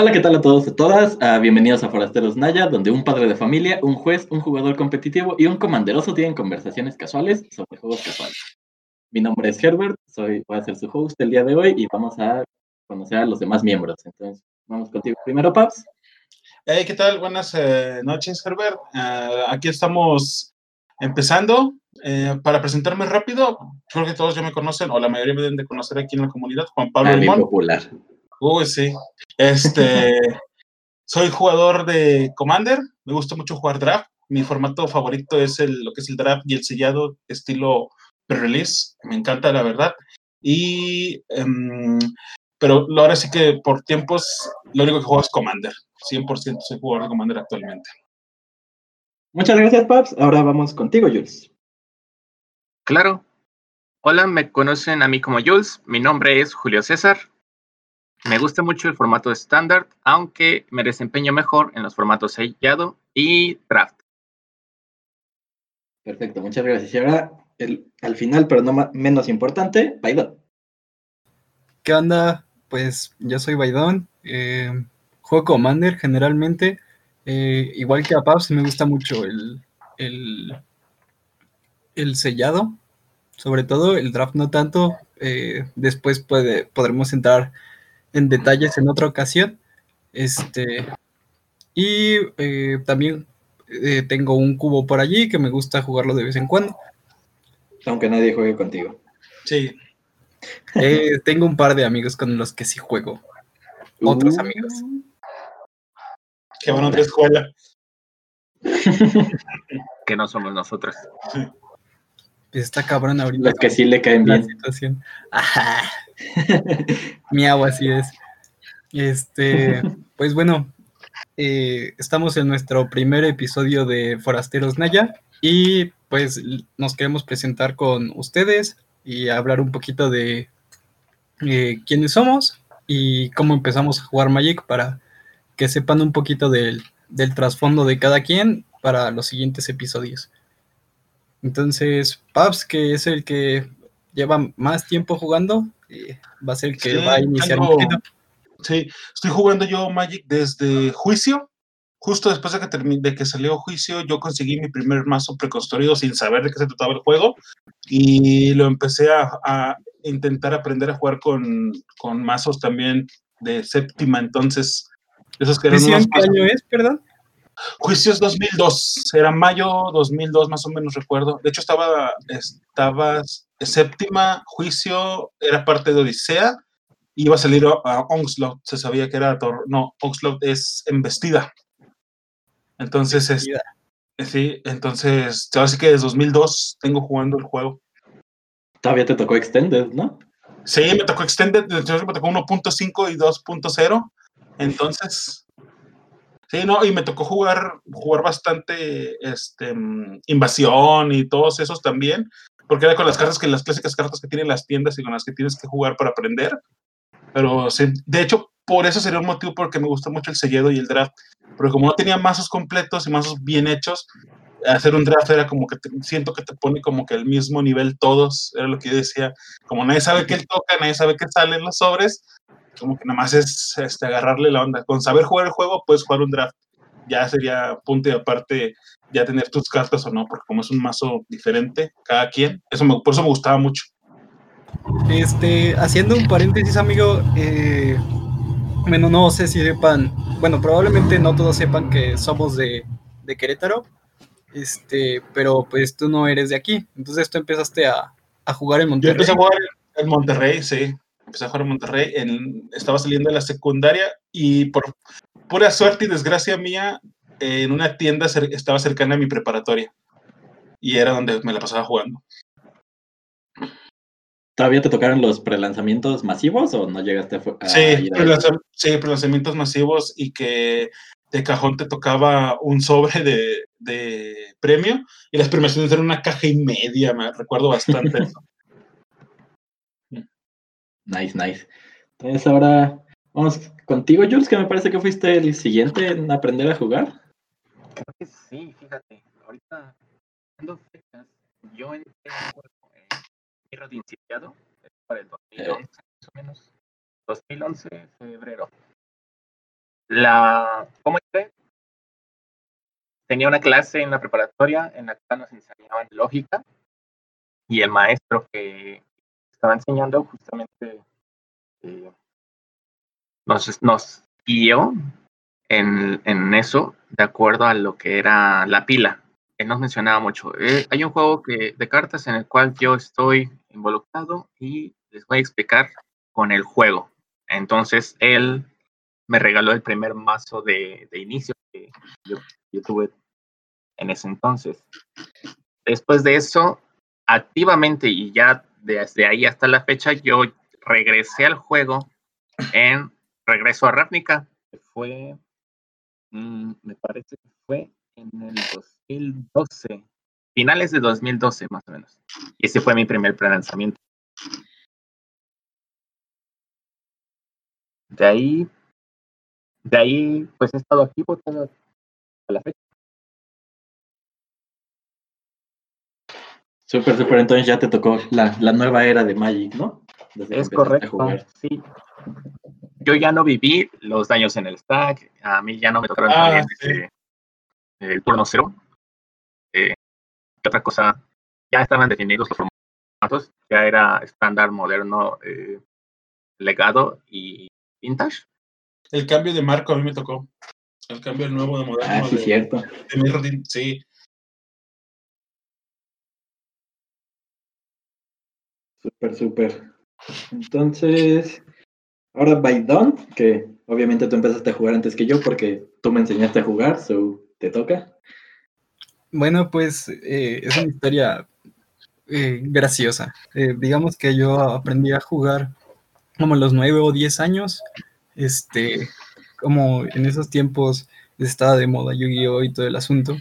Hola, ¿qué tal a todos y todas? Ah, bienvenidos a Forasteros Naya, donde un padre de familia, un juez, un jugador competitivo y un comanderoso tienen conversaciones casuales sobre juegos casuales. Mi nombre es Herbert, soy, voy a ser su host el día de hoy y vamos a conocer a los demás miembros. Entonces, vamos contigo primero, Paps. Hey, ¿qué tal? Buenas eh, noches, Herbert. Ah, aquí estamos empezando. Eh, para presentarme rápido, creo que todos ya me conocen, o la mayoría me deben de conocer aquí en la comunidad, Juan Pablo Limón. popular. Uy, sí. Este, soy jugador de Commander, me gusta mucho jugar draft. Mi formato favorito es el, lo que es el draft y el sellado estilo pre-release. Me encanta, la verdad. Y, em, pero ahora sí que por tiempos, lo único que juego es Commander. 100% soy jugador de Commander actualmente. Muchas gracias, Paps. Ahora vamos contigo, Jules. Claro. Hola, me conocen a mí como Jules. Mi nombre es Julio César. Me gusta mucho el formato estándar, aunque me desempeño mejor en los formatos sellado y draft. Perfecto, muchas gracias. Y ahora, el, al final, pero no menos importante, Paidon. ¿Qué onda? Pues yo soy Baidón, eh, juego Commander generalmente, eh, igual que a Paps, me gusta mucho el, el, el sellado, sobre todo el draft no tanto, eh, después puede, podremos entrar en detalles en otra ocasión. Este, y eh, también eh, tengo un cubo por allí que me gusta jugarlo de vez en cuando. Aunque nadie juegue contigo. Sí, Eh, tengo un par de amigos con los que sí juego. Otros Uh, amigos. que van a otra escuela. que no somos nosotros. Pues está cabrón ahorita Los que sí le caen la bien. situación. Ajá. Miau, así es. Este, pues bueno, eh, estamos en nuestro primer episodio de Forasteros Naya y pues nos queremos presentar con ustedes y hablar un poquito de eh, quiénes somos y cómo empezamos a jugar Magic para que sepan un poquito del, del trasfondo de cada quien para los siguientes episodios. Entonces, Paps, que es el que lleva más tiempo jugando, eh, va a ser el que Sí, va a iniciar tengo-. Sí, estoy jugando yo Magic desde Juicio. Justo después de que, termi- de que salió Juicio, yo conseguí mi primer mazo preconstruido sin saber de qué se trataba el juego y lo empecé a, a intentar aprender a jugar con, con mazos también de séptima. Entonces, esos que eran ¿Decían unos qué año es, perdón? Juicios 2002, era mayo 2002 más o menos recuerdo. De hecho estaba, estaba séptima, Juicio era parte de Odisea, iba a salir a, Onslaught, se sabía que era, tor- no, Onslaught es embestida. Entonces, es, sí, entonces, ahora sí que desde 2002 tengo jugando el juego. Todavía te tocó Extended, ¿no? Sí, me tocó Extended, entonces me tocó 1.5 y 2.0. Entonces, sí, no, y me tocó jugar, jugar bastante este, invasión y todos esos también, porque era con las cartas que las clásicas cartas que tienen las tiendas y con las que tienes que jugar para aprender. Pero sí, de hecho, por eso sería un motivo porque me gusta mucho el sellado y el draft. Porque como no tenía mazos completos y mazos bien hechos, hacer un draft era como que te- siento que te pone como que al mismo nivel todos, era lo que yo decía. Como nadie sabe qué toca, nadie sabe qué sale en los sobres, como que nada más es este, agarrarle la onda. Con saber jugar el juego, puedes jugar un draft. Ya sería punto y aparte ya tener tus cartas o no, porque como es un mazo diferente, cada quien, eso me- por eso me gustaba mucho. Este, haciendo un paréntesis, amigo, eh, bueno, no sé si sepan, bueno, probablemente no todos sepan que somos de, de Querétaro, este, pero pues tú no eres de aquí, entonces tú empezaste a, a jugar en Yo Monterrey. empecé a jugar en Monterrey, sí. Empecé a jugar en Monterrey. En, estaba saliendo de la secundaria y por pura suerte y desgracia mía, en una tienda cer- estaba cercana a mi preparatoria. Y era donde me la pasaba jugando. ¿Todavía te tocaron los prelanzamientos masivos o no llegaste a, Sí, ir a sí, prelanzamientos masivos y que de cajón te tocaba un sobre de, de premio y las premiaciones eran una caja y media, me recuerdo bastante. Nice, nice. Entonces ahora vamos contigo, Jules, que me parece que fuiste el siguiente en aprender a jugar. Creo que sí, fíjate. Ahorita, dando fechas, yo entré al juego en Mirror de Iniciado, para el 2011, más o menos. 2011, febrero. la, ¿cómo dice? Tenía una clase en la preparatoria en la que nos enseñaban lógica y el maestro que estaba enseñando justamente eh, nos, nos guió en, en, eso de acuerdo a lo que era la pila. Él nos mencionaba mucho. Eh, hay un juego que, de cartas en el cual yo estoy involucrado y les voy a explicar con el juego. Entonces él me regaló el primer mazo de, de inicio que yo, yo tuve en ese entonces. Después de eso, activamente y ya desde ahí hasta la fecha, yo regresé al juego en Regreso a Ravnica, fue, mm, me parece que fue en el 2012, finales de 2012 más o menos. Y ese fue mi primer prelanzamiento. De ahí, de ahí, pues he estado activo toda la fecha. Súper, súper. Entonces ya te tocó la, la nueva era de Magic, ¿no? es correcto, sí. Yo ya no viví los daños en el stack. A mí ya no me tocaron ah, el turno cero. Eh, otra cosa, ya estaban definidos los formatos. Ya era estándar, moderno, eh, legado y vintage. El cambio de marco a mí me tocó. El cambio nuevo de moderno. Ah, sí, de, cierto. De sí. Súper, súper. Entonces, ahora Baidon, que obviamente tú empezaste a jugar antes que yo porque tú me enseñaste a jugar, so te toca. Bueno, pues eh, es una historia eh, graciosa. Eh, digamos que yo aprendí a jugar como a los nueve o diez años. Este, como en esos tiempos estaba de moda Yu-Gi-Oh! y todo el asunto.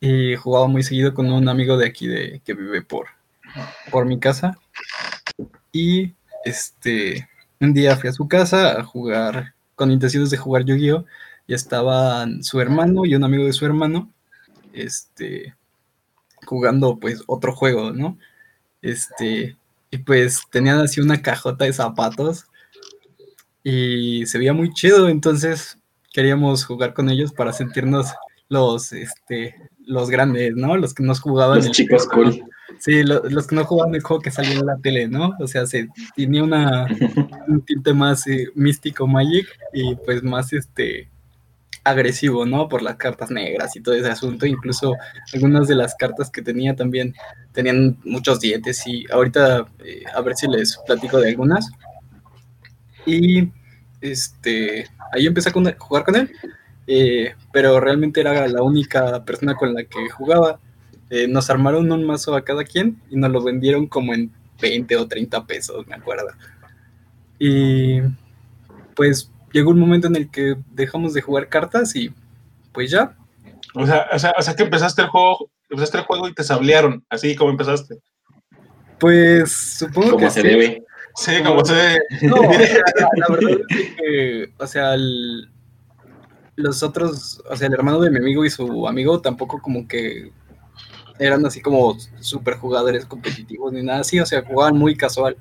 Y jugaba muy seguido con un amigo de aquí de, que vive por, por mi casa. Y este, un día fui a su casa a jugar, con intenciones de jugar Yu-Gi-Oh! Y estaban su hermano y un amigo de su hermano, este, jugando pues otro juego, ¿no? Este, y pues tenían así una cajota de zapatos y se veía muy chido, entonces queríamos jugar con ellos para sentirnos los, este, los grandes, ¿no? Los que nos jugaban. Los chicos cool. Sí, los que no jugaban el juego que salió en la tele, ¿no? O sea, se tenía una, un tinte más eh, místico Magic y pues más este agresivo, ¿no? Por las cartas negras y todo ese asunto. Incluso algunas de las cartas que tenía también tenían muchos dientes y ahorita eh, a ver si les platico de algunas. Y este, ahí empecé a jugar con él, eh, pero realmente era la única persona con la que jugaba. Eh, nos armaron un mazo a cada quien y nos lo vendieron como en 20 o 30 pesos, me acuerdo. Y pues llegó un momento en el que dejamos de jugar cartas y pues ya. O sea, o sea, o sea que empezaste el juego, empezaste el juego y te sablearon, así como empezaste. Pues supongo que se debe. Sí, como se debe. No, la, verdad es que, o sea, los otros, o sea, el hermano de mi amigo y su amigo tampoco como que eran así como super jugadores competitivos ni nada así, o sea, jugaban muy casual.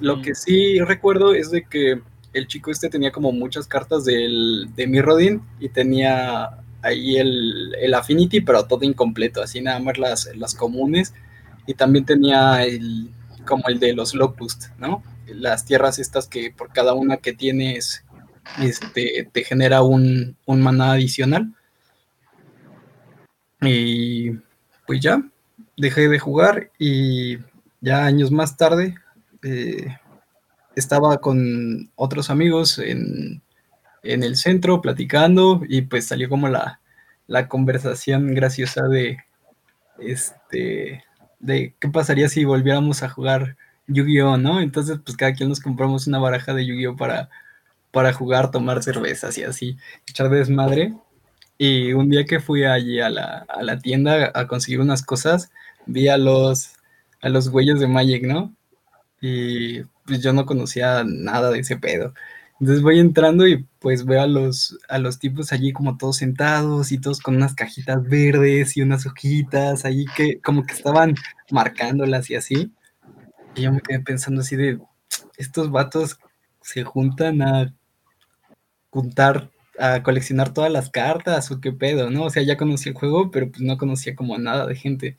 Lo que sí recuerdo es de que el chico este tenía como muchas cartas del, de Mirrodin y tenía ahí el, el, Affinity, pero todo incompleto, así nada más las, las comunes. Y también tenía el, como el de los Locust, ¿no? Las tierras estas que por cada una que tienes este, te genera un, un maná adicional. Y pues ya, dejé de jugar y ya años más tarde eh, estaba con otros amigos en, el centro platicando y pues salió como la, conversación graciosa de este de qué pasaría si volviéramos a jugar Yu-Gi-Oh, ¿no? Entonces, pues cada quien nos compramos una baraja de Yu-Gi-Oh para, para jugar, tomar cervezas y así, echar desmadre. Y un día que fui allí a la, a la tienda a conseguir unas cosas, vi a los, a los güeyes de Magic, ¿no? Y pues yo no conocía nada de ese pedo. Entonces voy entrando y pues veo a los, a los tipos allí como todos sentados y todos con unas cajitas verdes y unas hojitas allí que como que estaban marcándolas y así. Y yo me quedé pensando así de, estos vatos se juntan a juntar a coleccionar todas las cartas o qué pedo, ¿no? O sea, ya conocía el juego, pero pues no conocía como nada de gente.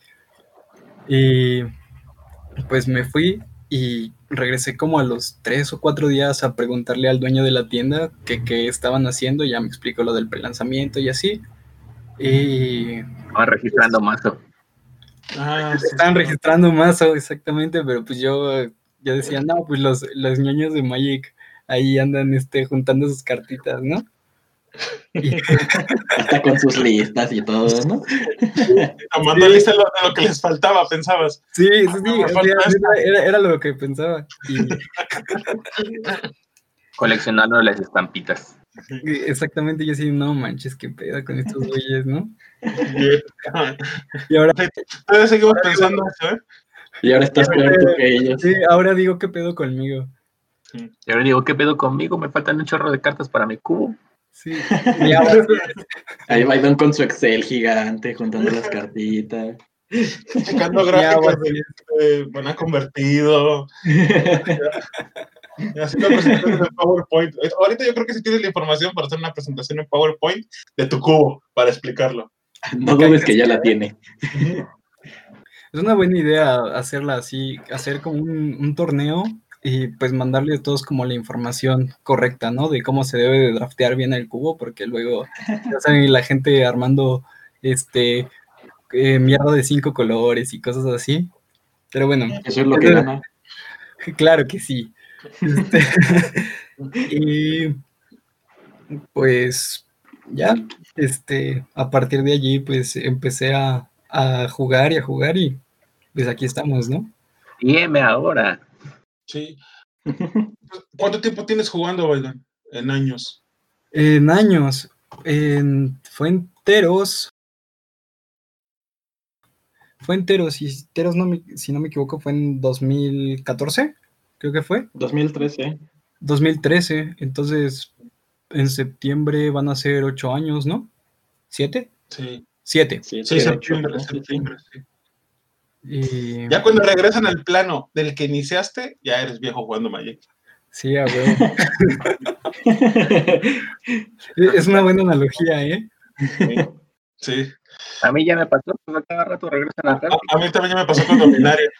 Y pues me fui y regresé como a los tres o cuatro días a preguntarle al dueño de la tienda qué estaban haciendo, ya me explicó lo del prelanzamiento y así. Y... Estaban registrando mazo. Ah, Estaban registrando mazo, exactamente, pero pues yo, yo decía, no, pues los, los ñoños de Magic ahí andan este, juntando sus cartitas, ¿no? Está con sus listas y todo, ¿no? Tomando sí. lista de lo, que les faltaba, pensabas. Sí, sí, sí, era, era, lo que pensaba. Y... Coleccionando las estampitas. Exactamente, yo sí, no manches, qué pedo con estos güeyes, ¿no? y ahora. Todavía seguimos pensando eso, ¿eh? Y ahora estás peor que ellos. Sí, ahora digo qué pedo conmigo. Y ahora digo, ¿qué pedo conmigo? Me faltan un chorro de cartas para mi cubo. Sí. Y ahora Ahí Biden con su Excel gigante, juntando las cartitas. Checando gráficas de bueno, convertido. Haciendo presentaciones en PowerPoint. Ahorita yo creo que si tienes la información para hacer una presentación en PowerPoint de tu cubo, para explicarlo. No dudes que ya la tiene. Es una buena idea hacerla así, hacer como un, un torneo y pues mandarle a todos como la información correcta, ¿no? De cómo se debe de draftear bien el cubo, porque luego ya saben la gente armando este eh, mierda de cinco colores y cosas así. Pero bueno. Eso es lo que gana. Claro que sí. Este, y pues ya, este, a partir de allí, pues empecé a, a jugar y a jugar y pues aquí estamos, ¿no? Dime ahora. Sí. ¿Cuánto tiempo tienes jugando, Baidan? En años. En años. En, fue enteros. Fue enteros, y enteros, no me, si no me equivoco, fue en 2014, creo que fue. 2013. 2013, entonces en septiembre van a ser ocho años, ¿no? ¿Siete? Sí. Siete. Sí, sí septiembre, septiembre, sí. Y... Ya cuando regresan al plano del que iniciaste, ya eres viejo jugando Magic. Sí, a ver. es una buena analogía, ¿eh? Sí. A mí ya me pasó, pues cada rato regresan al plano. A, a, mí también ya me pasó con Dominaria.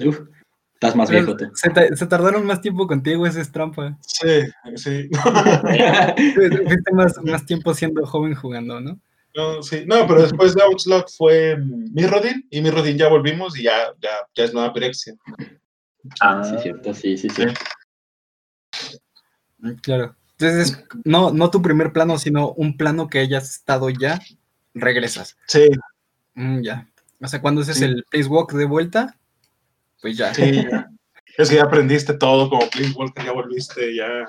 Uf, estás más viejo se, tardaron más tiempo contigo, esa es trampa. Sí, sí. Fuiste más, más tiempo siendo joven jugando, ¿no? No, sí, no, pero después de Outlook fue Mirrodin y Mirrodin ya volvimos y ya, ya, ya es nueva Pirexia. Ah, sí, cierto, sí, sí, sí. Claro. Entonces, no, no tu primer plano, sino un plano que hayas estado ya, regresas. Sí. Mm, ya. O sea, cuando haces sí. el Place Walk de vuelta, pues ya. Sí, ya. Es que ya aprendiste todo como Place Walk, ya volviste, ya.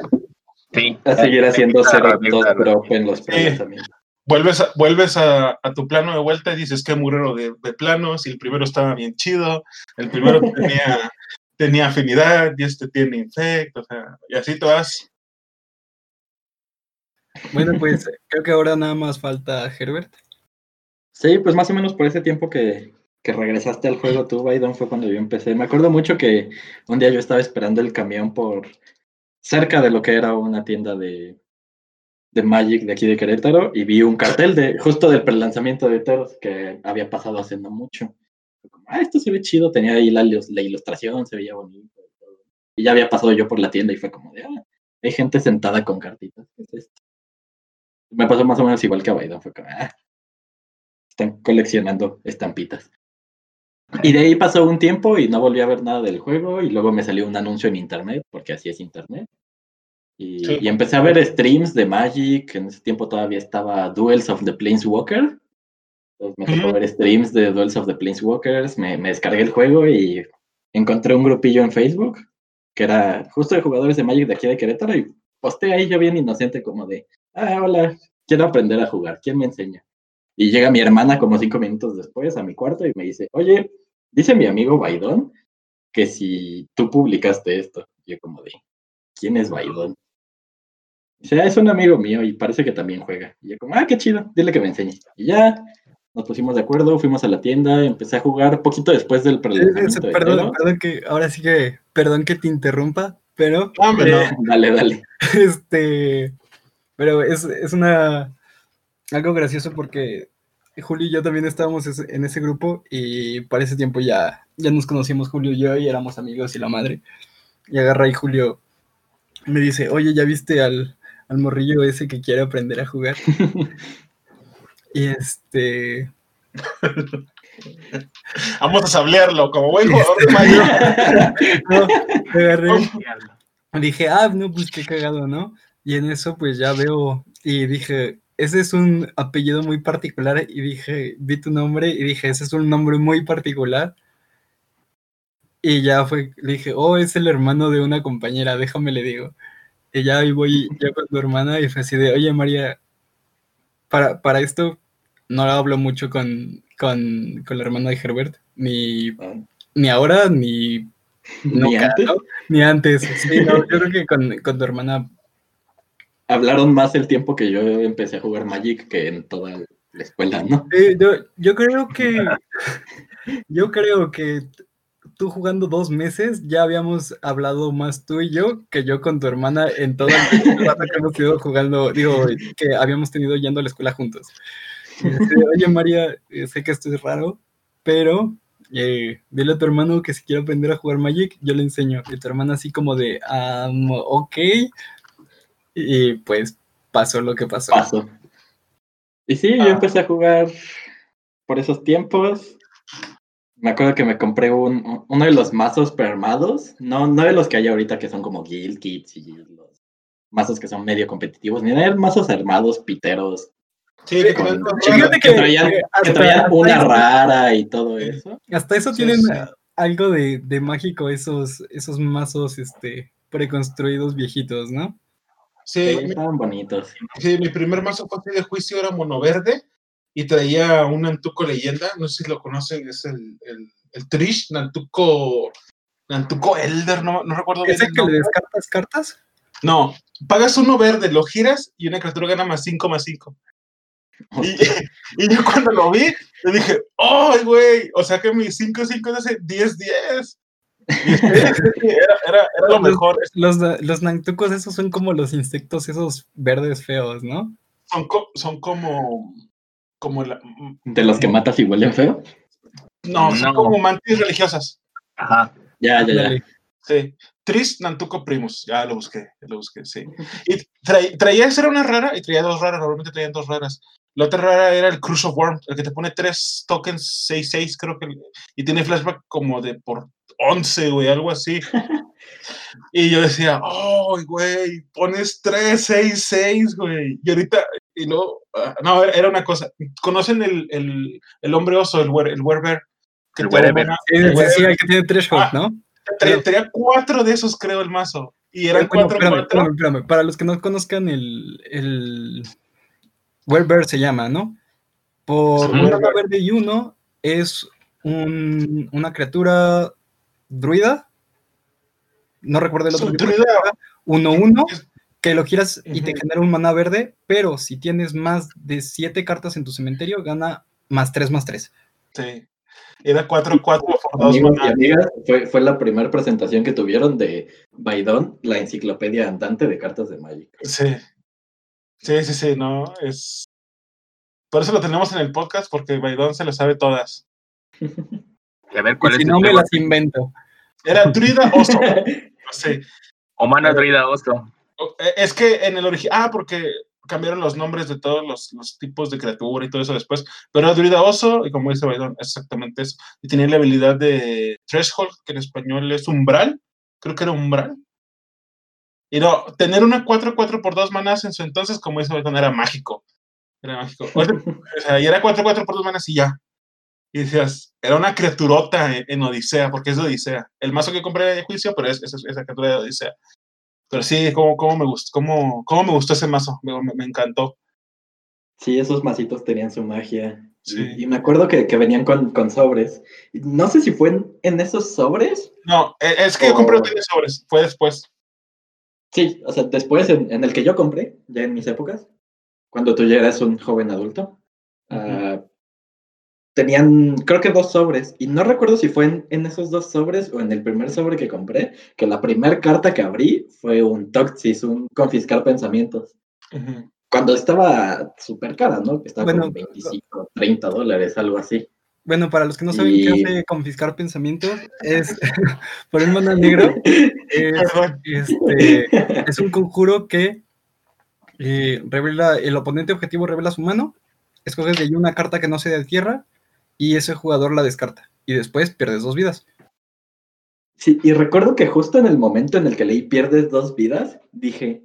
Sí. A seguir haciendo cero dos drop en los planos también vuelves, a, vuelves a, a, tu plano de vuelta y dices qué murero de, de, planos, y el primero estaba bien chido, el primero tenía, tenía afinidad y este tiene infect, o sea, y así te vas. Bueno, pues creo que ahora nada más falta Herbert. Sí, pues más o menos por ese tiempo que, que regresaste al juego tú, Baidon, fue cuando yo empecé. Me acuerdo mucho que un día yo estaba esperando el camión por cerca de lo que era una tienda de, de Magic de aquí de Querétaro y vi un cartel de justo del prelanzamiento de Teros que había pasado hace no mucho. Como, ah, esto se ve chido, tenía ahí la, la ilustración, se veía bonito. Y, todo. y ya había pasado yo por la tienda y fue como de, ah, hay gente sentada con cartitas. ¿Qué es esto? Me pasó más o menos igual que a Biden, fue como, ah, están coleccionando estampitas. Y de ahí pasó un tiempo y no volví a ver nada del juego y luego me salió un anuncio en internet, porque así es internet. Y, sí. y, empecé a ver streams de Magic. En ese tiempo todavía estaba Duels of the Planeswalker. Entonces me tocó -hmm. ver streams de Duels of the Planeswalkers. Me, me, descargué el juego y encontré un grupillo en Facebook que era justo de jugadores de Magic de aquí de Querétaro. Y posté ahí yo bien inocente, como de: Ah, hola, quiero aprender a jugar. ¿Quién me enseña? Y llega mi hermana como cinco minutos después a mi cuarto y me dice: Oye, dice mi amigo Baidón que si tú publicaste esto. Yo, como de: ¿Quién es Baidón? Dice, ah, es un amigo mío y parece que también juega. Y yo como, ah, qué chido, dile que me enseñe. Y ya nos pusimos de acuerdo, fuimos a la tienda, empecé a jugar poquito después del prelanzamiento. Perdón, perdón que, ahora sí que, perdón que te interrumpa, pero... Ah, eh, dale, dale. Este, Pero es, es una algo gracioso porque Julio y yo también estábamos es- en ese grupo y para ese tiempo ya, ya nos conocíamos Julio y yo y éramos amigos y la madre. Y agarra y Julio me dice, oye, ¿ya viste al, al morrillo ese que quiere aprender a jugar? Y este... Vamos a sablearlo como buen jugador de Magic. no, agarré. Dije, ah, no, pues qué cagado, ¿no? Y en eso, pues ya veo, y dije, ese es un apellido muy particular, y dije, vi tu nombre, y dije, ese es un nombre muy particular. Y ya fue, le dije, oh, es el hermano de una compañera, déjame le digo. Y ya ahí voy, ya con tu hermana, y fue así de, oye, María, para, para esto no hablo mucho con, con, con la hermana de Herbert, ni, ni ahora, ni Ni antes. ¿no? Ni antes. Sí, no, yo creo que con, con tu hermana. Hablaron más el tiempo que yo empecé a jugar Magic que en toda la escuela, ¿no? yo, yo creo que. Yo creo que tú jugando dos meses ya habíamos hablado más tú y yo que yo con tu hermana en todo el rato que hemos ido jugando. Digo, que habíamos tenido yendo a la escuela juntos. De, Oye, María, eh, sé que esto es raro, pero. eh, dile a tu hermano que si quiere aprender a jugar Magic, yo le enseño. Y tu hermana así como de, ah, ok. Y pues pasó lo que pasó. Paso. Y sí, yo Ah. empecé a jugar por esos tiempos. Me acuerdo que me compré un, uno de los mazos permados, no, no de los que hay ahorita que son como Guild Kits y los mazos que son medio competitivos, ni de mazos armados, piteros, Sí, que con- Fíjate que, que- traían, que que hasta- traían hasta una rara y todo eso. Hasta eso Sí, tienen sí. algo de, de mágico esos, esos mazos este, preconstruidos viejitos, ¿no? Sí, mi- Estaban bonitos. sí, mi primer mazo fue de juicio era mono verde y traía un Nantuco leyenda, no sé si lo conocen, es el, el, el Trish, Nantuco, Nantuco Elder, no, no recuerdo bien ¿Ese el que le nombre. descartas cartas? No, pagas uno verde, lo giras y una criatura gana más 5 más 5. Y, y yo cuando lo vi, le dije, ¡ay, güey! O sea que mi 5-5 es ese 10-10. Y sí, sí, sí, era, era, era lo mejor. Los, los nantucos esos son como los insectos esos verdes feos, ¿no? Son, co- son como. Como la- De los que matas y huelen feo. no, son como mantis religiosas. Ajá. Ya, ya, ya. Sí. Tris Nantuco Primus. Ya lo busqué, lo busqué, sí. Y traía, traía, esa era una rara y traía dos raras. Normalmente traían dos raras. La otra rara era el Cruise of Worm, el que te pone tres tokens 6-6, creo que. Y tiene flashback como de por 11, güey, algo así. Y yo decía, ¡ay, güey! Pones 3, 6, 6, güey. Y ahorita, y luego, uh, ah, no, era una cosa. ¿Conocen el, el, el hombre oso, el, wer, el werber? Que. Sí, el que tiene threshold, ah, ¿no? Tenía cuatro de esos, creo, el mazo. Y eran bueno, cuatro, espérame, cuatro. Espérame, espérame. Para los que no conozcan, el, el werber se llama, ¿no? Por sí, verde y uno es un, una criatura druida. No recuerdo el otro. Druida. 1-1 que lo giras y te genera un maná verde, pero si tienes más de siete cartas en tu cementerio, gana más tres más tres. Sí. Era 4-4 por dos Amigos y maná. amigas, fue, fue la primera presentación que tuvieron de Baidón, la enciclopedia andante de cartas de Magic. Sí. Sí, sí, sí, no. Es. Por eso lo tenemos en el podcast, porque Baidón se lo sabe todas. Y a ver Y cuál si es no, el me las invento. Era druida oso. Sí. Humano druida oso. Eh, Es que en el origen. Ah, porque cambiaron los nombres de todos los, tipos de criatura y todo eso después. Pero era druida oso, y como dice Baidón, es exactamente eso. Y tenía la habilidad de Threshold, que en español es umbral. Creo que era umbral. Y no, tener una 4-4 por dos manas en su entonces, como dice Baidón, era mágico. Era mágico. O sea, y era 4-4 por dos manas y ya. Y decías, era una criaturota en, en Odisea, porque es Odisea. El mazo que compré de juicio, pero es, es, esa criatura de Odisea. Pero sí, cómo, cómo me gustó, cómo, cómo me gustó ese mazo, me, encantó. Sí, esos masitos tenían su magia. Sí. Y, me acuerdo que, que venían con, con sobres. No sé si fue en, en esos sobres. No, e- es que yo compré los de sobres, fue después. Sí, o sea, después en, en el que yo compré, ya en mis épocas, cuando tú ya eras un joven adulto, tenían, creo que dos sobres. Y no recuerdo si fue en, en esos dos sobres o en el primer sobre que compré, que la primera carta que abrí fue un Toxis, un confiscar pensamientos. Cuando estaba súper cara, ¿no? Que estaba Bueno, como 25, 30 dólares, algo así. Bueno, para los que no saben Y- qué hace confiscar pensamientos, es por el mana negro. Es, este, es un conjuro que eh, revela, el oponente objetivo revela su mano, escoges de ahí una carta que no sea de tierra y ese jugador la descarta. Y después pierdes dos vidas. Sí, y recuerdo que justo en el momento en el que leí pierdes dos vidas, dije,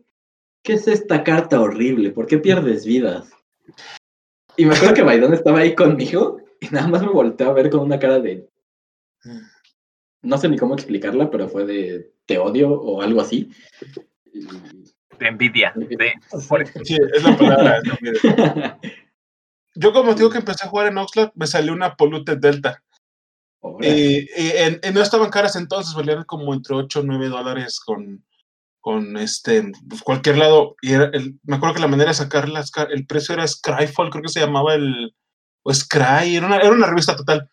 ¿qué es esta carta horrible? ¿Por qué pierdes vidas? Y me acuerdo que Baidón estaba ahí conmigo y nada más me volteó a ver con una cara de... No sé ni cómo explicarla, pero fue de te odio o algo así. De envidia. De, Sí, es la palabra. Yo como digo que empecé a jugar en Oxlack, me salió una Polluted Delta. Y, y en- en no estaban caras entonces, valían como entre 8 o 9 dólares con, con este, pues, cualquier lado. Y era el- me acuerdo que la manera de sacar las ca- el precio era Scryfall, creo que se llamaba el, o Scry, era una, era una revista total.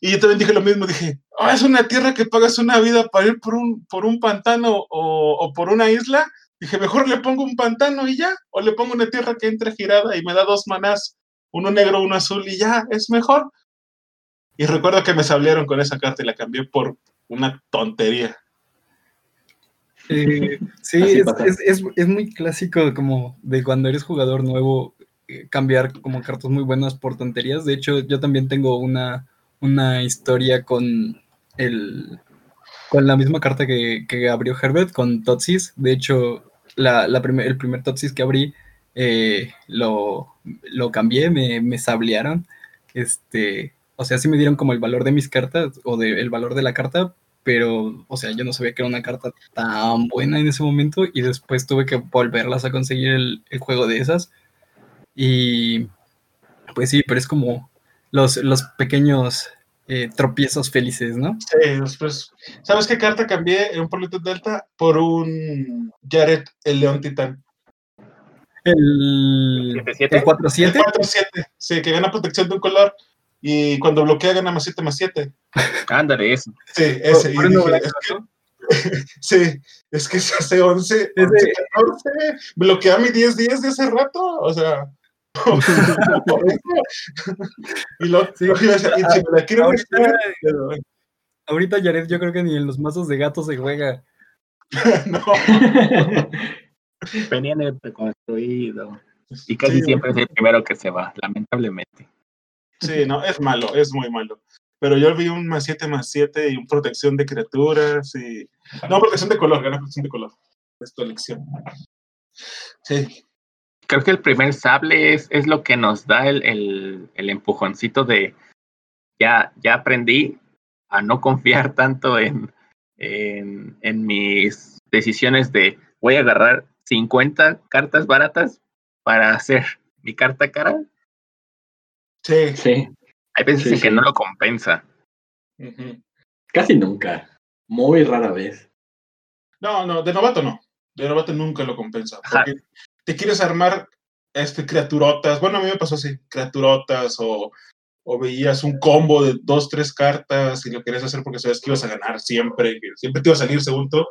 Y yo también dije lo mismo, dije, "Ah, es una tierra que pagas una vida para ir por un, por un pantano o, o por una isla. Dije, mejor le pongo un pantano y ya, o le pongo una tierra que entre girada y me da dos manás, uno negro, uno azul y ya, es mejor. Y recuerdo que me sablearon con esa carta y la cambié por una tontería. Eh, sí, es- es- es muy clásico como de cuando eres jugador nuevo eh, cambiar como cartas muy buenas por tonterías. De hecho, yo también tengo una, una historia con el con la misma carta que, que abrió Herbert, con Totsis. De hecho, la, la primer- el primer Totsis que abrí eh, lo, lo cambié, me, me sablearon. Este, o sea, sí me dieron como el valor de mis cartas o de, el valor de la carta, pero, o sea, yo no sabía que era una carta tan buena en ese momento y después tuve que volverlas a conseguir el, juego de esas. Y pues sí, pero es como los, los pequeños eh, tropiezos felices, ¿no? Sí, después, ¿sabes qué carta cambié en un Delta? Por un Jared, el León Titán. El, ¿7-7? el 4-7. El 4-7, sí, que gana protección de un color y cuando bloquea gana más 7 más 7. ándale, eso. Sí, ese. Por dije, es que- sí, es que se hace 11, Ese- 11, 14. Bloquea mi 10-10 de hace rato, o sea. por eso. y lo, Sí. decía, y si me la quiero Ahorita- pero- Ahorita Jared yo creo que ni en los mazos de gatos se juega. no. Venía en el preconstruido. Y casi Sí, siempre es el primero que se va, lamentablemente. Sí, no, es malo, es muy malo. Pero yo vi un más 7 más 7 y un protección de criaturas y. No, protección de color, gana protección de color. Es tu elección. Sí, Creo que el primer sable es, es lo que nos da el, el- el empujoncito de ya, ya aprendí a no confiar tanto en, en, en mis decisiones de voy a agarrar 50 cartas baratas para hacer mi carta cara. sí. sí, Hay veces Sí, en que no lo compensa. casi nunca. Muy rara vez. No, no, de novato no. De novato nunca lo compensa. Ajá. Porque te quieres armar este, criaturotas. Bueno, a mí me pasó así, criaturotas o, o veías un combo de dos, tres cartas y lo querías hacer porque sabes que ibas a ganar siempre, que siempre te iba a salir según tú.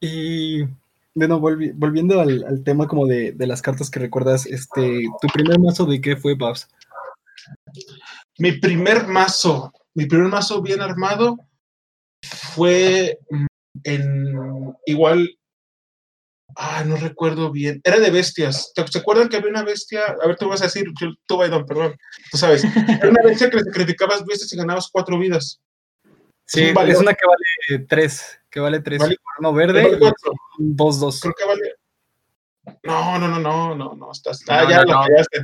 Y bueno, volvi- volviendo al, tema como de, de las cartas que recuerdas, este, ¿tu primer mazo de qué fue, Babs? Mi primer mazo, mi primer mazo bien armado fue mm, en igual, ah, no recuerdo bien, era de bestias. ¿Te- ¿Se acuerdan que había una bestia? A ver, tú vas a decir, tú, Baidón, perdón, tú sabes. Era una bestia que le sacrificabas bestias y ganabas cuatro vidas. Sí, un valor. es una que vale tres, que vale tres. Vale- uno verde cuatro. y dos, dos. Creo que vale. No, no, no, no, no, no, estás. Ah, No, ya no, lo no. fallaste.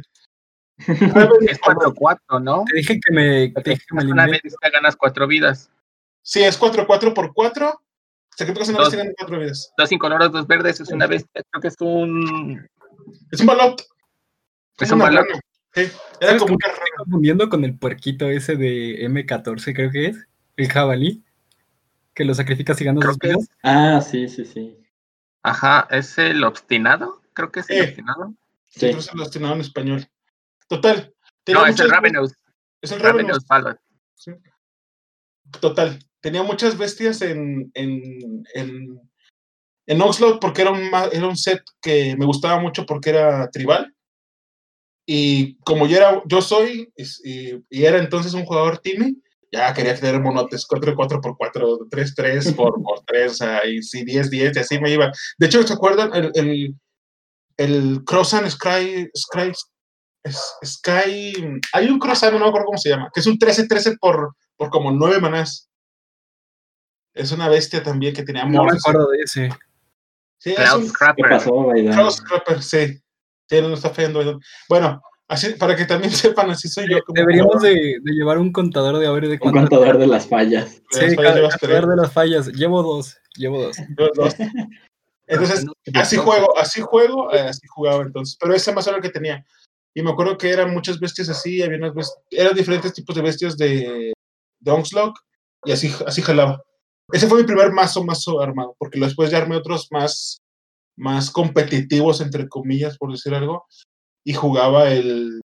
Es 4-4, ¿no? Te dije que me, te dije que me Una vez te ganas cuatro vidas. Sí, es 4, 4 por 4. Sacrificas una Dos. bestia y ganas cuatro vidas. Dos incoloros, dos verdes, es una vez. Creo que es un. Es un balot. Es un balot. Sí, era ¿Sabes como qué rana. estoy confundiendo con el puerquito ese de M14, creo que es? El jabalí. Que lo dos que vidas. Ah, sí, sí, sí. Ajá, es el obstinado. Creo que es el Sí. obstinado. Sí. Incluso lo destinado en español. Total. No, es el Ravenous. Es el Ravenous. Ravenous. Total. Tenía muchas bestias en, en, en, En porque era un, era un set que me gustaba mucho porque era tribal. Y como yo, era, yo soy es- y, y era entonces un jugador Timmy, ya quería tener monotes 4-4 por 4, 3-3 por, por 3, o sea, y sí, 10-10, y así me iba. De hecho, ¿se acuerdan? El, el, el Cross and Sky, Sky, Sky, hay un Cross and, no me acuerdo cómo se llama, que es un 13-13 por, por como 9 manás. Es una bestia también que tenía No me acuerdo de ese. Sí, es Cloud un ¿Qué Crapper. pasó? Cross Crapper, sí. Sí, no está fallando. Bueno, así, para que también sepan, así soy yo. como Deberíamos de, de llevar un contador de a ver de Un cuánto. contador de las fallas. Sí, contador de las fallas. Llevo dos. Llevo dos. Entonces, así juego, así juego, eh, así jugaba entonces. Pero ese más era el que tenía. Y me acuerdo que eran muchas bestias así, había unas bestias, eran diferentes tipos de bestias de, de Onslaught, y así, así jalaba. Ese fue mi primer mazo, mazo armado, porque después ya armé otros más, más competitivos, entre comillas, por decir algo, y jugaba el...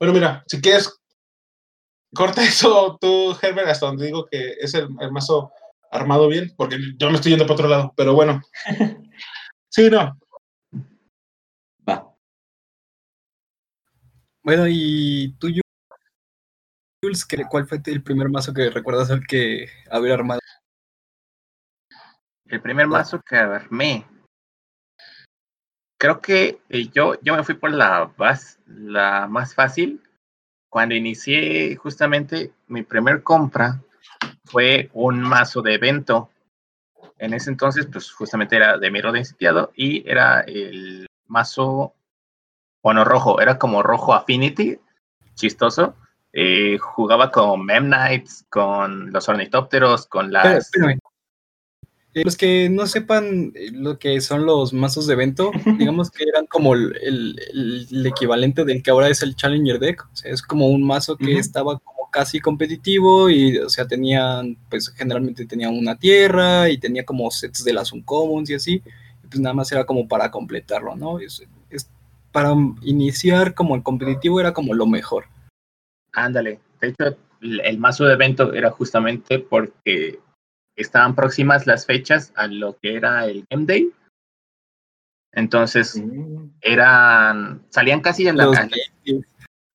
Bueno, mira, si quieres, corta eso tú, Herbert, hasta donde digo que es el, el mazo armado bien, porque yo me estoy yendo para otro lado, pero bueno. Sí, no. Va. Bueno, y tú, Jules, ¿qué- ¿cuál fue el primer mazo que recuerdas el que haber armado? El primer mazo que armé. Creo que eh, yo, yo me fui por la, bas- la más fácil. Cuando inicié justamente mi primer compra fue un mazo de evento. En ese entonces, pues justamente era de Miro de Incendiado y era el mazo, bueno, rojo, era como rojo Affinity, chistoso. Eh, jugaba con Mem Knights, con los ornitópteros, con las... espérame. Eh, Los que no sepan eh, lo que son los mazos de evento, digamos que eran como el, el- el equivalente del que ahora es el Challenger Deck. O sea, es como un mazo que estaba como casi competitivo y, o sea, tenían, pues generalmente tenía una tierra y tenía como sets de las Uncommons y así. Y pues nada más era como para completarlo, ¿no? Es, es- para iniciar como el competitivo era como lo mejor. Ándale. De hecho, el el mazo de evento era justamente porque estaban próximas las fechas a lo que era el Game Day. Entonces, Mm, eran. salían casi a, la- Los a las-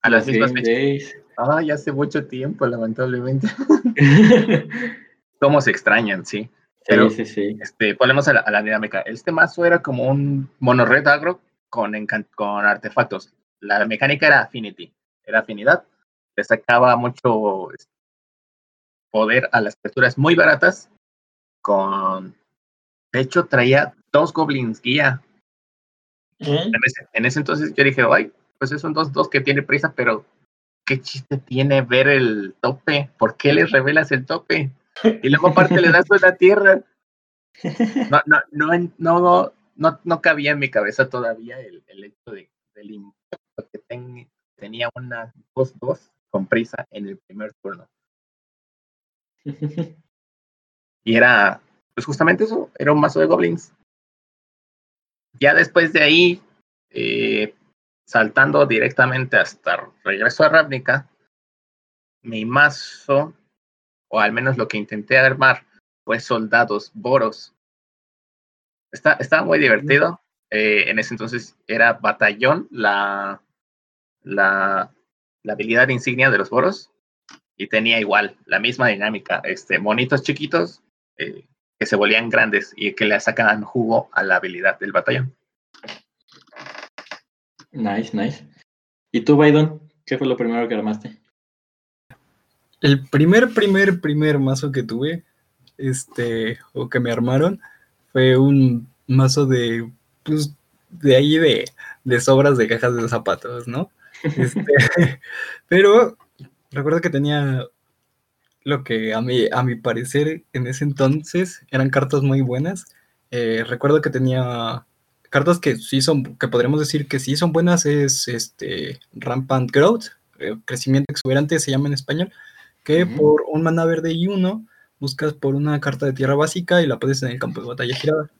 a las mismas fechas. days. Ay, hace mucho tiempo, lamentablemente. Cómo se extrañan, sí. Pero- sí, sí, sí. Este, volvemos a la, a la dinámica. Este mazo era como un mono red agro con, con artefactos. La mecánica era affinity, era afinidad. Le sacaba mucho este, poder a las criaturas muy baratas. Con. De hecho, traía dos goblins guía. Ujú. En ese, en ese entonces yo dije, ay, pues son dos, dos que tiene prisa, pero ¿qué chiste tiene ver el tope? ¿Por qué les revelas el tope? Y luego aparte le das una tierra. No, no, no, no, no, no cabía en mi cabeza todavía el, el hecho de, del impacto que ten- tenía una 2-2 con prisa en el primer turno. Y era, pues justamente eso, era un mazo de goblins. Ya después de ahí, eh, saltando directamente hasta regreso a Ravnica, mi mazo, o al menos lo que intenté armar, fue soldados boros. Está, estaba muy divertido. Eh, en ese entonces era batallón la, la, la habilidad insignia de los boros y tenía igual la misma dinámica. Este, monitos chiquitos eh, que se volvían grandes y que le sacaban jugo a la habilidad del batallón. Nice, nice. ¿Y tú, Baidon? ¿Qué fue lo primero que armaste? El primer, primer, primer mazo que tuve, este, o que me armaron, fue un mazo de, pues, de ahí de, de sobras de cajas de zapatos, ¿no? Este, pero recuerdo que tenía lo que a mi, a mi parecer en ese entonces eran cartas muy buenas. Eh, recuerdo que tenía cartas que sí son, que podríamos decir que sí son buenas, es este Rampant Growth, eh, crecimiento exuberante se llama en español, que por un mana verde y uno buscas por una carta de tierra básica y la puedes en el campo de batalla girada.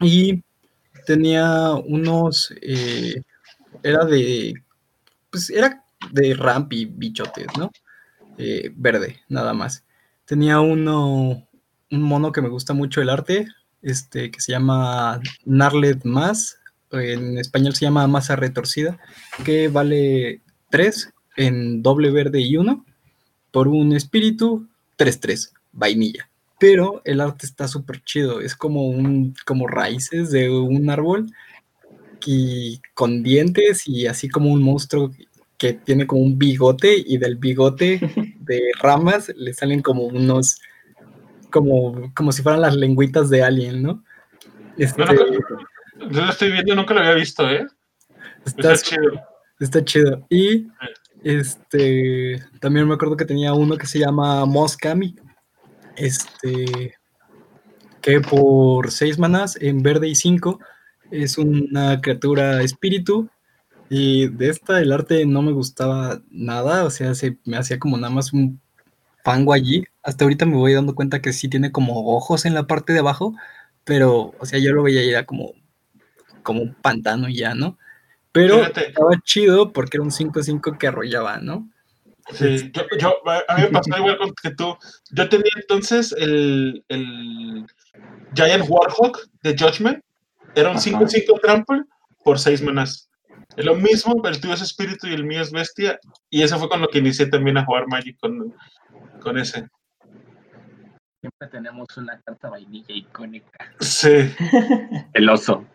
Y tenía unos, eh, era de, pues era de ramp y bichotes, ¿no? Eh, verde, nada más. Tenía uno, un mono que me gusta mucho el arte, este, que se llama Narlet Más, en español se llama Masa Retorcida, que vale 3 en doble verde y 1 por un espíritu 3-3, vainilla. Pero el arte está súper chido, es como un como raíces de un árbol y con dientes y así como un monstruo que tiene como un bigote y del bigote de ramas le salen como unos, como, como si fueran las lengüitas de alien, ¿no? Este, yo lo estoy viendo, nunca lo había visto, ¿eh? Está, chido. Está chido. Y este también me acuerdo que tenía uno que se llama Moskami. Este que por seis manas en verde y cinco es una criatura espíritu y de esta el arte no me gustaba nada, o sea, se me hacía como nada más un fango allí. Hasta ahorita me voy dando cuenta que sí tiene como ojos en la parte de abajo, pero, o sea, yo lo veía y era como, como un pantano ya, ¿no? Pero estaba chido porque era un 5-5 que arrollaba, ¿no? Sí, yo, a mí me pasó igual que tú. Yo tenía entonces el, el Giant Warhawk de Judgment. Era un 5-5 trample por 6 manas. Es lo mismo, pero el tuyo es espíritu y el mío es bestia. Y eso fue con lo que inicié también a jugar Magic con, con ese. Siempre tenemos una carta vainilla icónica. Sí. el oso.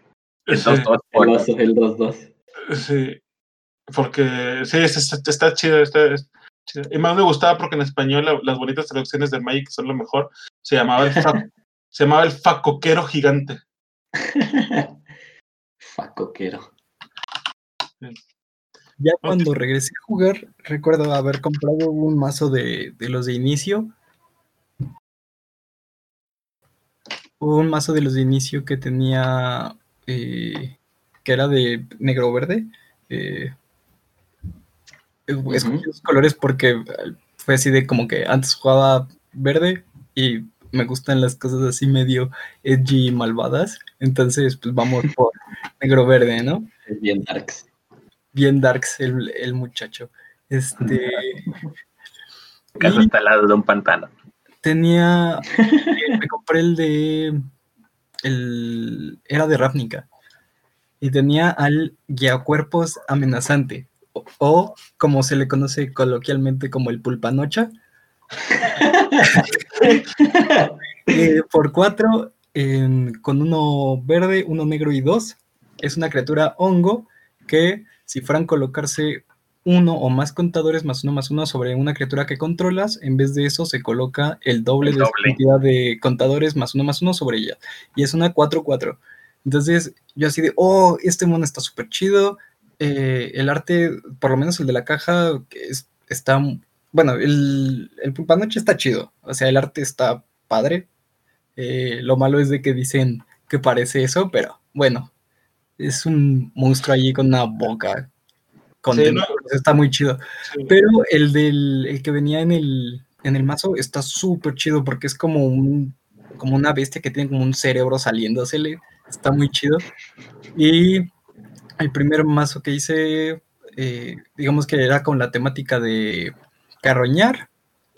El 2-2. El oso, el 2-2. Sí. Porque sí, está, chido, está, Y más me gustaba porque en español las bonitas traducciones de Magic son lo mejor. Se llamaba el, se llamaba el facoquero gigante. facoquero. Ya cuando regresé a jugar, recuerdo haber comprado un mazo de, los de inicio. Un mazo de los de inicio que tenía, eh, que era de negro-verde. Eh, escogí los colores porque fue así de como que antes jugaba verde y me gustan las cosas así medio edgy y malvadas. Entonces, pues vamos por negro-verde, ¿no? Bien darks bien darks el, muchacho. Este. Casa está al lado de un pantano. Tenía. Eh, me compré el de. El, era de Ravnica. Y tenía al guiacuerpos amenazante. O, como se le conoce coloquialmente como el pulpanocha. Eh, por cuatro, con uno verde, uno negro y dos. Es una criatura hongo que si fueran colocarse uno o más contadores más uno más uno sobre una criatura que controlas, en vez de eso se coloca el doble, de la cantidad de contadores más uno más uno sobre ella. Y es una 4-4. Entonces yo así de, oh, este mono está súper chido. Eh, el arte, por lo menos el de la caja, está, bueno, el, el Pulpanoche está chido. O sea, el arte está padre. Eh, lo malo es de que dicen que parece eso, pero bueno, es un monstruo allí con una boca. Con Está muy chido. Pero el del que venía en el, en el mazo está súper chido porque es como un como una bestia que tiene como un cerebro saliéndosele. Está muy chido. Y el primer mazo que hice, eh, digamos que era con la temática de carroñar.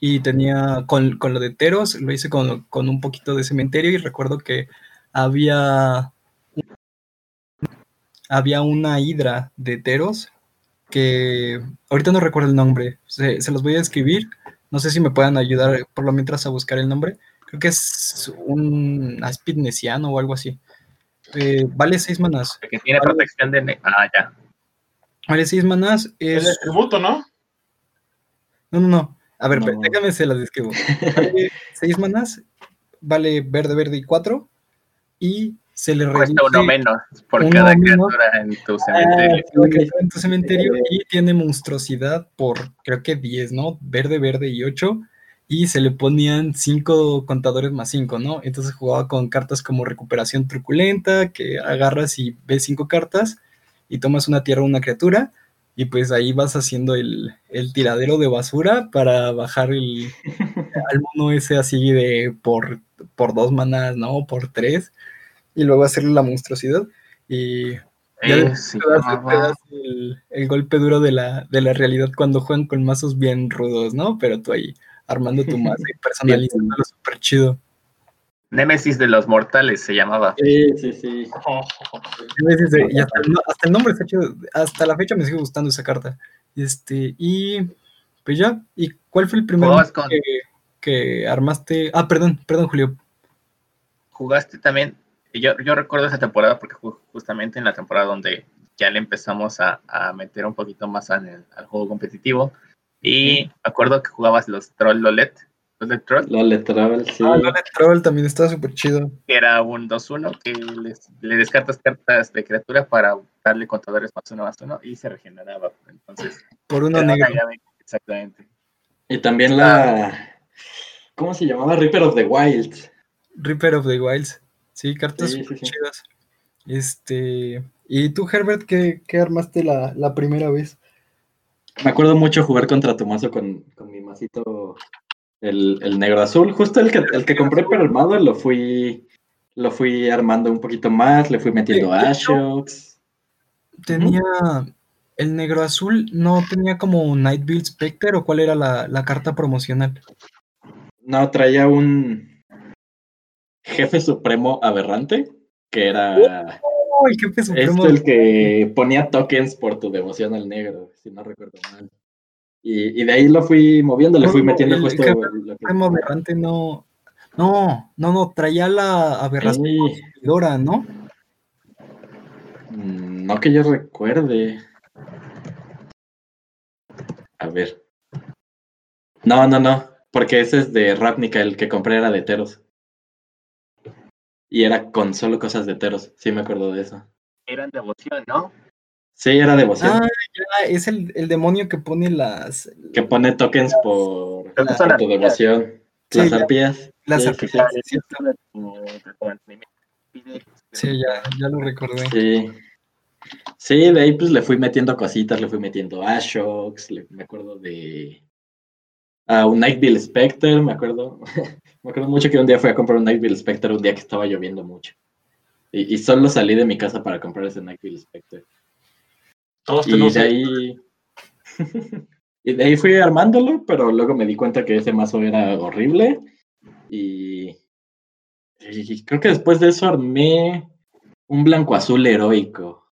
Y tenía con, con lo de Teros, lo hice con, con un poquito de cementerio. Y recuerdo que había había una hidra de Teros que ahorita no recuerdo el nombre, se, los voy a escribir, no sé si me puedan ayudar por lo mientras a buscar el nombre, creo que es un aspidnesiano o algo así. Eh, vale seis manas. que tiene protección de... Ah, ya. Vale seis manas. Es el tributo, ¿no? No, no, no. A ver, déjame se las describo. Vale seis manas, vale verde, verde y cuatro. Y se le Cuesta uno menos por cada criatura en tu ah, cementerio. en tu cementerio y tiene monstruosidad por creo que 10, ¿no? Verde, verde y 8. Y se le ponían 5 contadores más 5, ¿no? Entonces jugaba con cartas como recuperación truculenta, que agarras y ves 5 cartas y tomas una tierra o una criatura. Y pues ahí vas haciendo el, el tiradero de basura para bajar el, al mono ese así de por, por dos manas, ¿no? Por tres y luego hacerle la monstruosidad y ya te das, el, golpe duro de la, de la realidad cuando juegan con mazos bien rudos, ¿no? Pero tú ahí armando tu mazo y personalizándolo súper chido. Némesis de los mortales se llamaba. Sí, sí, sí. Oh, Némesis de- y hasta, el hasta el nombre está chido. Hasta la fecha me sigue gustando esa carta. Este, y pues ya. ¿Y cuál fue el primer con- que armaste? Ah, perdón, perdón, Julio. Jugaste también, yo, yo recuerdo esa temporada porque ju- justamente en la temporada donde ya le empezamos a, a meter un poquito más en el- al juego competitivo. Y me acuerdo que jugabas los Troll Lolet, los de Troll, Lole Travel, sí. Ah, Lolet Troll también está súper chido. que era un 2-1 que les- le descartas cartas de criatura para darle contadores más uno más uno y se regeneraba. Entonces, Por uno negro. llave- exactamente. Y también la. ¿Cómo se llamaba? Reaper of the Wild. Reaper of the Wilds. Sí, cartas Sí, sí, chidas. Este. ¿Y tú, Herbert, qué, qué armaste la, la primera vez? Me acuerdo mucho jugar contra tu mazo con, con mi masito, el, el negro azul. Justo el que, el que compré permado lo fui, lo fui armando un poquito más, le fui metiendo Ashocks. Tenía. El negro azul no tenía como Nightbill Spectre o cuál era la, la carta promocional. No, traía un jefe supremo aberrante, que era ¡Oh, el jefe supremo! este el que ponía tokens por tu devoción al negro, si no recuerdo mal. Y, y de ahí lo fui moviendo, le fui No, metiendo el justo jefe lo que- supremo aberrante no. No, no, no, traía la aberración Sí, consumidora, ¿no? mm, no que yo recuerde. A ver. No, no, no, porque ese es de Ravnica, el que compré era de Teros. Y era con solo cosas de Teros, sí me acuerdo de eso. Eran devoción, ¿no? Sí, era devoción, Ah, ya, es el, el demonio que pone las, que pone tokens por, Creo que La- son por tu devoción. Sí, Las ya. arpías. las Sí, sí, arpías, sí. sí, Sí, ya, ya lo recordé. Sí. Sí, de ahí pues le fui metiendo cositas, le fui metiendo Ashocks, le- me acuerdo de a un Nightbill Spectre, me acuerdo. me acuerdo mucho que un día fui a comprar un Nightbill Spectre un día que estaba lloviendo mucho. Y, y solo salí de mi casa para comprar ese Nightbill Spectre. todos Y tenemos de ahí. y de ahí fui armándolo, pero luego me di cuenta que ese mazo era horrible. Y, y creo que después de eso armé un blanco azul heroico.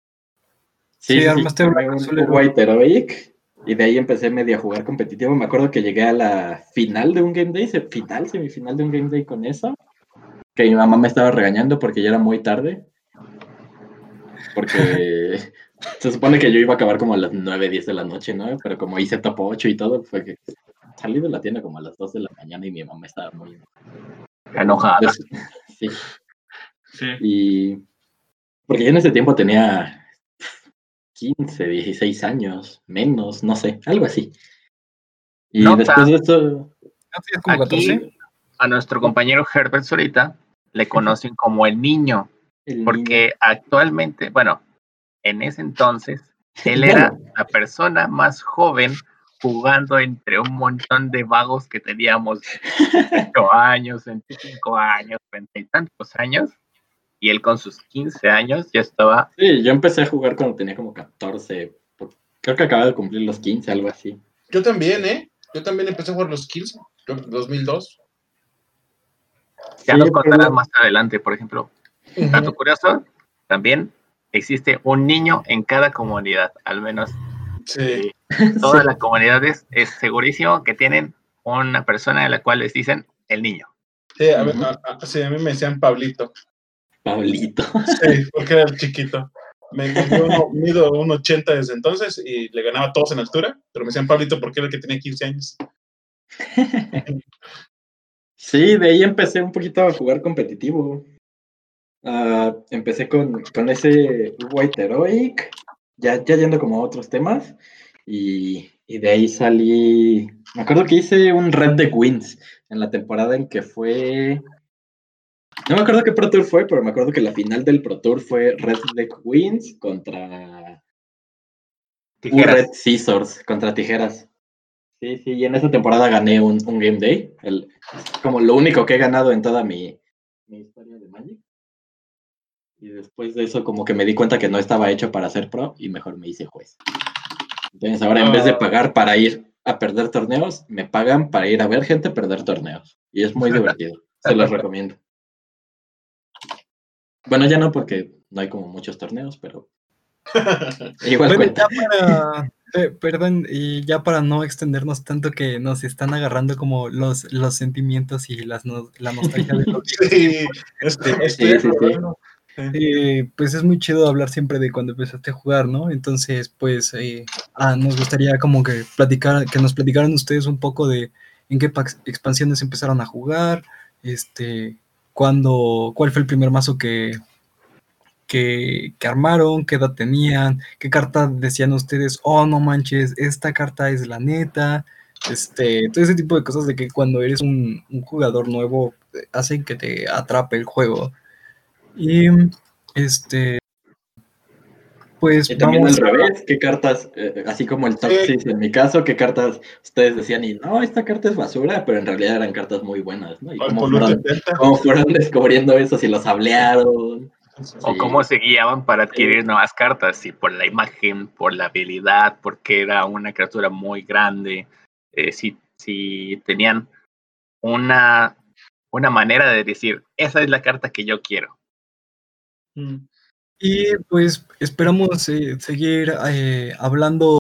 Sí, armaste armé blanco un azul heroico. White Heroic. Y de ahí empecé medio a jugar competitivo. Me acuerdo que llegué a la final de un Game Day, final, semifinal de un Game Day con eso. Que mi mamá me estaba regañando porque ya era muy tarde. Porque se supone que yo iba a acabar como a las 9, 10 de la noche, ¿no? Pero como hice top 8 y todo, fue que salí de la tienda como a las 2 de la mañana y mi mamá estaba muy Enojada. Entonces, sí, Sí. y porque yo en ese tiempo tenía 15, 16 años, menos, no sé, algo así. Y No después de eso, ¿No tienes como Aquí 14? a nuestro compañero Herbert Zorita le conocen como el niño, el porque actualmente, bueno, en ese entonces, él era la persona más joven jugando entre un montón de vagos que teníamos 8 años, 25 años, 20 y tantos años, y él con sus 15 años ya estaba Sí, yo empecé a jugar cuando tenía como 14, por- creo que acababa de cumplir los 15, algo así. Yo también, ¿eh? Yo también empecé a jugar los kills, creo que 2002. Ya Sí, nos contarás pero- más adelante, por ejemplo. Dato curioso, también existe un niño en cada comunidad, al menos Sí. todas las comunidades es segurísimo que tienen una persona a la cual les dicen el niño. Sí, a, ver, Ujú. a- a- sí, a mí me decían Pablito. Pablito. Sí, porque era el chiquito. Me, mido un 80 desde entonces y le ganaba a todos en altura, pero me decían Pablito porque era el que tenía 15 años. Sí, de ahí empecé un poquito a jugar competitivo. Ah, empecé con, con ese White Heroic, ya, ya yendo como a otros temas, y, y de ahí salí. Me acuerdo que hice un Red de Wins en la temporada en que fue. No me acuerdo qué Pro Tour fue, pero me acuerdo que la final del Pro Tour fue Red Deck Wins contra Tijeras. Red Scissors, contra Tijeras. Sí, sí, y en esa temporada gané un, un Game Day, el, como lo único que he ganado en toda mi, mi historia de Magic. Y después de eso como que me di cuenta que no estaba hecho para ser pro y mejor me hice juez. Entonces ahora en vez de Ah. pagar para ir a perder torneos, me pagan para ir a ver gente perder torneos. Y es muy divertido. Se los recomiendo. Bueno, ya no porque no hay como muchos torneos, pero igual Bueno, cuenta. ya para, pe- perdón, y ya para no extendernos tanto que nos están agarrando como los, los sentimientos y las no- la nostalgia de los Sí, este, este, Sí. Eh, pues es muy chido hablar siempre de cuando empezaste a jugar, ¿no? Entonces, pues eh, ah, nos gustaría como que platicar, que nos platicaran ustedes un poco de en qué expansiones empezaron a jugar, este, cuándo, cuál fue el primer mazo que, que, que armaron, qué edad tenían, qué carta decían ustedes, oh no manches, esta carta es la neta, este, todo ese tipo de cosas de que cuando eres un, un jugador nuevo eh, hacen que te atrape el juego. Y este, pues Y también vamos al a- revés, ¿qué cartas, eh, así como el top Sí. 6 en mi caso, qué cartas ustedes decían y no, esta carta es basura, pero en realidad eran cartas muy buenas, ¿no? Y cómo fueron, 70. cómo fueron descubriendo eso, si los hablearon. O cómo se guiaban para adquirir nuevas cartas, si por la imagen, por la habilidad, porque era una criatura muy grande, eh, si, si tenían una, una manera de decir, esa es la carta que yo quiero. Mm. Y pues esperamos eh, seguir eh, hablando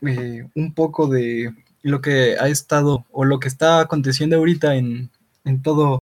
eh, un poco de lo que ha estado o lo que está aconteciendo ahorita en, en todo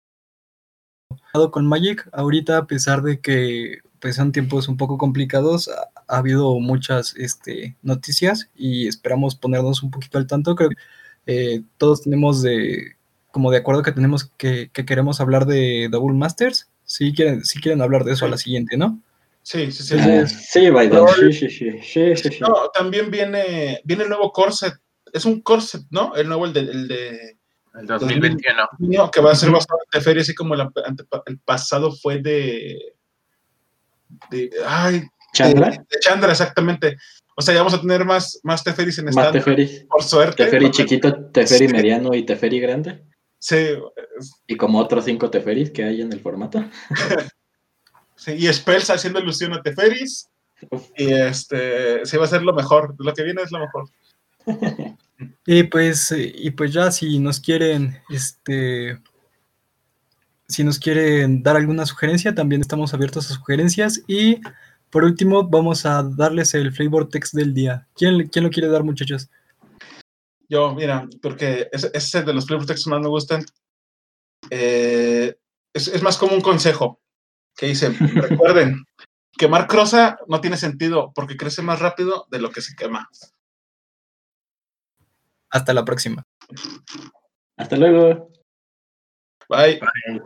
con Magic. Ahorita, a pesar de que pues, son tiempos un poco complicados, ha, ha habido muchas este, noticias y esperamos ponernos un poquito al tanto. Creo que eh, todos tenemos de como de acuerdo que tenemos que, que queremos hablar de Double Masters. Si quieren, si quieren hablar de eso a la siguiente, ¿no? Sí, sí, sí. Sí, Biden, sí, sí, sí, sí, sí, sí. No, también viene, viene el nuevo corset. Es un corset, ¿no? El nuevo, el de, el de El 2021. junio, que va a ser basado en Teferi, así como el, pasado fue de. de ay, Chandra, De, de Chandra, exactamente. O sea, ya vamos a tener más, más Teferis en más stand, Teferi. por suerte. Teferi porque- chiquito, Teferi Sí. mediano y Teferi grande. Sí, Y como otros cinco Teferis que hay en el formato. sí, y Spells haciendo alusión a Teferis. Y este, sí, va a ser lo mejor. Lo que viene es lo mejor. Y pues, y pues ya si nos quieren, este, si nos quieren dar alguna sugerencia, también estamos abiertos a sugerencias. Y por último, vamos a darles el flavor text del día. ¿Quién, quién lo quiere dar, muchachos? Yo, mira, porque ese ese es de los flavor texts más me gustan. Eh, es, es más como un consejo que dice, recuerden, quemar crosa no tiene sentido porque crece más rápido de lo que se quema. Hasta la próxima. Hasta luego. Bye. Bye.